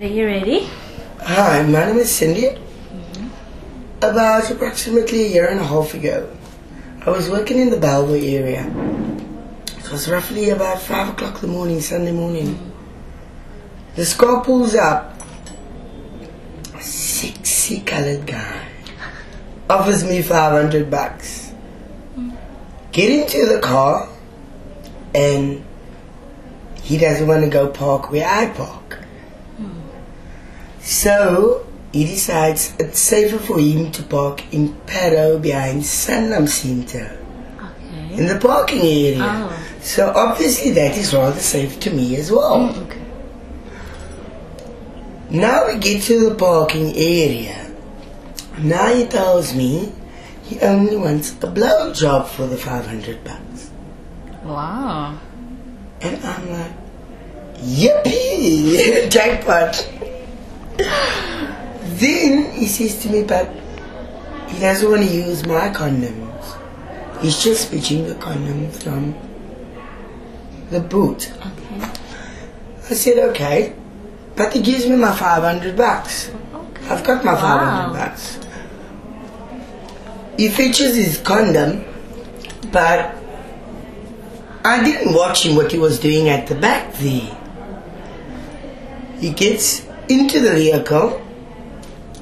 Are you ready? Hi, my name is Cindy. Mm-hmm. About approximately a year and a half ago, I was working in the Bellville area. It was roughly about 5 o'clock in the morning, Sunday morning. This car pulls up. A sexy colored guy offers me 500 bucks. Mm. Get into the car, and he doesn't want to go park where I park. So he decides it's safer for him to park in Parow behind Sanlam Center Okay. in the parking area. Oh. So obviously that is rather safe to me as well. Mm, okay. Now we get to the parking area. Now he tells me he only wants a blow job for the 500 bucks. Wow. And I'm like, yippee, jackpot. then he says to me, but he doesn't want to use my condoms. He's just pitching the condom from the boot. Okay. I said, okay. But he gives me my 500 bucks. Okay. I've got my Wow. 500 bucks. He fetches his condom, but I didn't watch him what he was doing at the back there. He gets into the vehicle,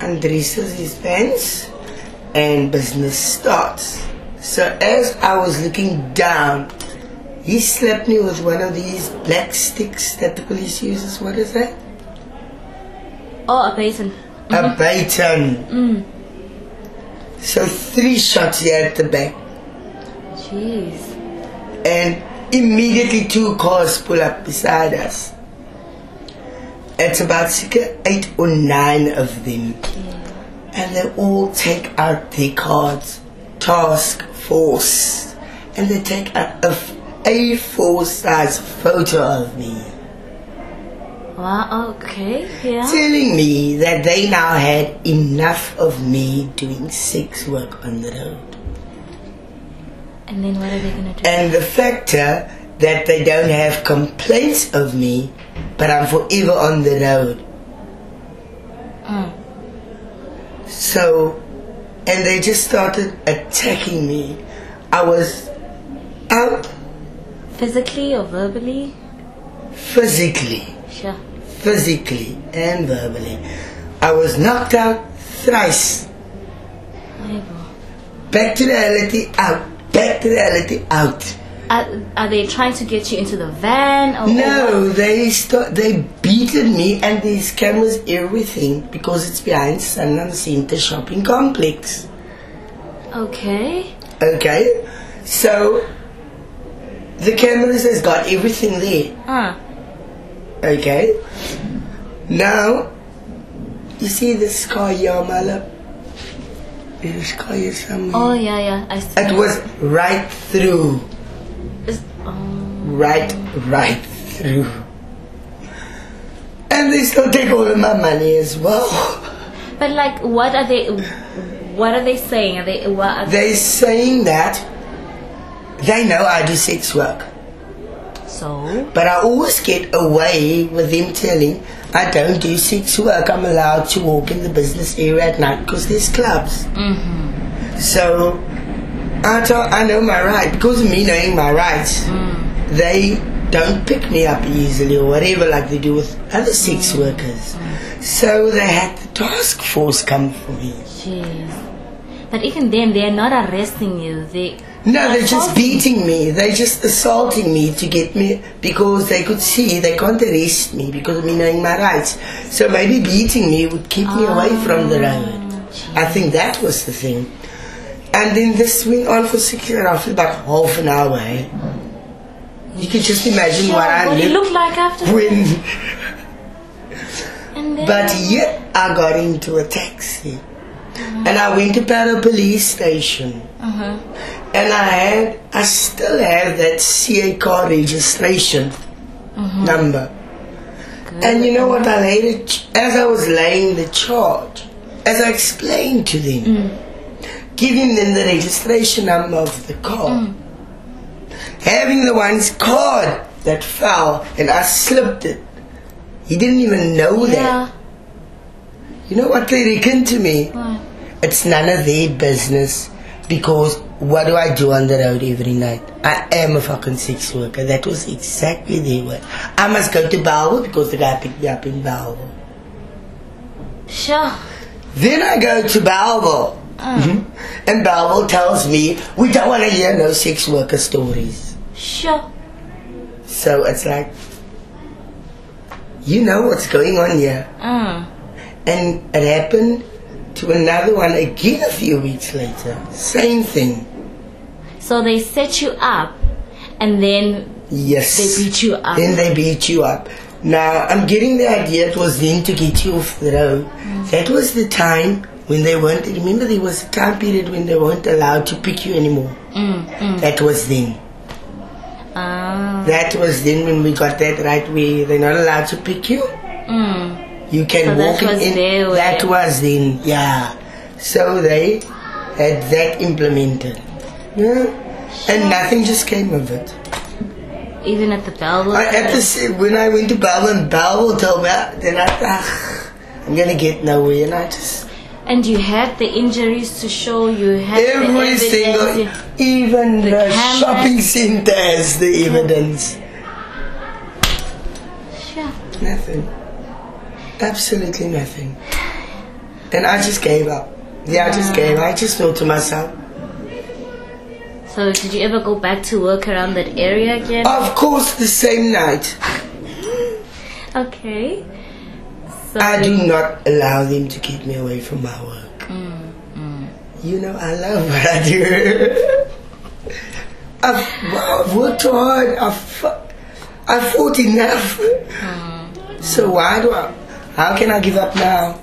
and undresses his pants, and business starts. So as I was looking down, he slapped me with one of these black sticks that the police uses. What is that? Oh, a basin. A baton. Mm. So three shots here at the back, Jeez. and immediately two cars pull up beside us. It's about eight or nine of them, and they all take out their cards, task force, and they take out a f- A4 size photo of me, Wow. Okay. Yeah. telling me that they now had enough of me doing sex work on the road. And then what are they gonna do? and the factor that they don't have complaints of me, but I'm forever on the road. Mm. So, and they just started attacking me. I was out Physically or verbally? physically, Sure. physically and verbally. I was knocked out thrice. Back to reality, out. Back to reality, out. Are, are they trying to get you into the van? Or, No, what? they st- they beaten me and there's cameras everything because it's behind Sanlam Center shopping complex. Okay. Okay? So the cameras has got everything there. Ah. Okay? Now you see this car here? This car here somewhere. Oh yeah, yeah. I see. It was right through. Right, right through. And they still take all of my money as well. But like, what are they? What are they saying? Are they? What? Are They're saying that they know I do sex work, so? but I always get away with them telling I don't do sex work. I'm allowed to walk in the business area at night because there's clubs. Mm-hmm. So I know my right because of me knowing my rights. Mm. They don't pick me up easily or whatever like they do with other sex mm. workers. Mm. So they had the task force come for me. Jeez. But even then, they are not arresting you. They. No, they're just beating me. They're just assaulting me to get me because they could see they can't arrest me because I'm knowing my rights. So maybe beating me would keep me away from the ah, road. I think that was the thing. And then this went on for six roughly about half an hour. eh? You can just imagine what I what it looked looked like after. when. But yet I got into a taxi. Mm-hmm. And I went to Parow police station. uh-huh. And I had, I still have that CA car registration mm-hmm. number. And you know what I later, ch- as I was laying the charge, as I explained to them, mm. giving them the registration number of the car, mm. Having the one's card that fell and I slipped it He didn't even know that. Yeah. You know what they reckon to me? What? It's none of their business because what do I do on the road every night? I am a fucking sex worker. That was exactly their word. I must go to Bellville because the guy picked me up in Bellville. Sure. Then I go to Bellville. Uh. Mm-hmm. And Bellville tells me, we don't want to hear no sex worker stories. Sure. So it's like, you know what's going on here. Mm. And it happened to another one again a few weeks later. Same thing. So they set you up, and then Yes. They beat you up. Then they beat you up. Now, I'm getting the idea it was then to get you off the road. That was the time when they weren't, remember there was a time period when they weren't allowed to pick you anymore. mm, mm. That was then. Ah. That was then when we got that right where they're not allowed to pick you. Mm. You can So that walk was in. their way. That was then, yeah. So they had that implemented. Yeah. And nothing just came of it. Even at the Bellville. I to say, when I went to Bellville and told me, then I thought, I'm gonna get nowhere. And I just, And you had the injuries to show. You had the every single, even The the, shopping center has the evidence. Sure. Nothing. Absolutely nothing. And I just gave up. Yeah, I just gave. I just thought to myself, So did you ever go back to work around that area again? of course, the same night, Okay. So I do not allow them to keep me away from my work. Mm, mm. You know, I love what I do. I've, I've worked hard. I've, I've fought enough. So why do I? How can I give up now?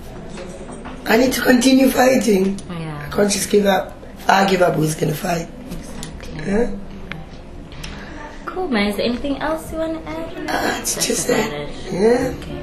I need to continue fighting. I can't just give up. If I give up, who's gonna fight? Exactly. Huh? Cool, man. Is there anything else you want to add? Ah, it's That's just that. it. Yeah. Okay.